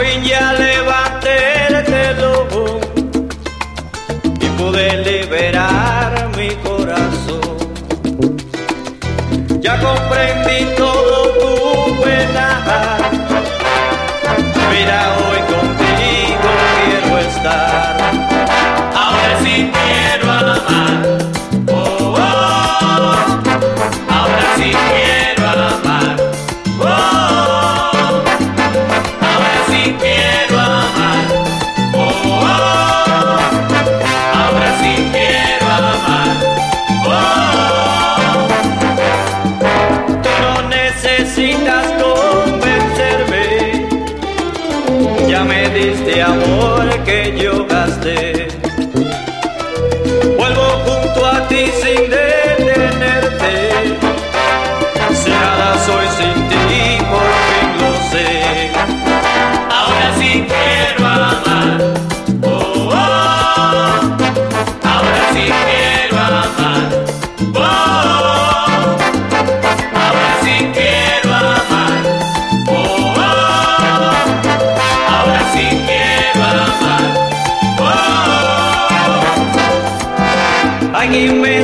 fin ya levantártelo y poder liberar mi corazón. Ya con triste amor que yo gasté. Vuelvo junto a ti sin hanging man.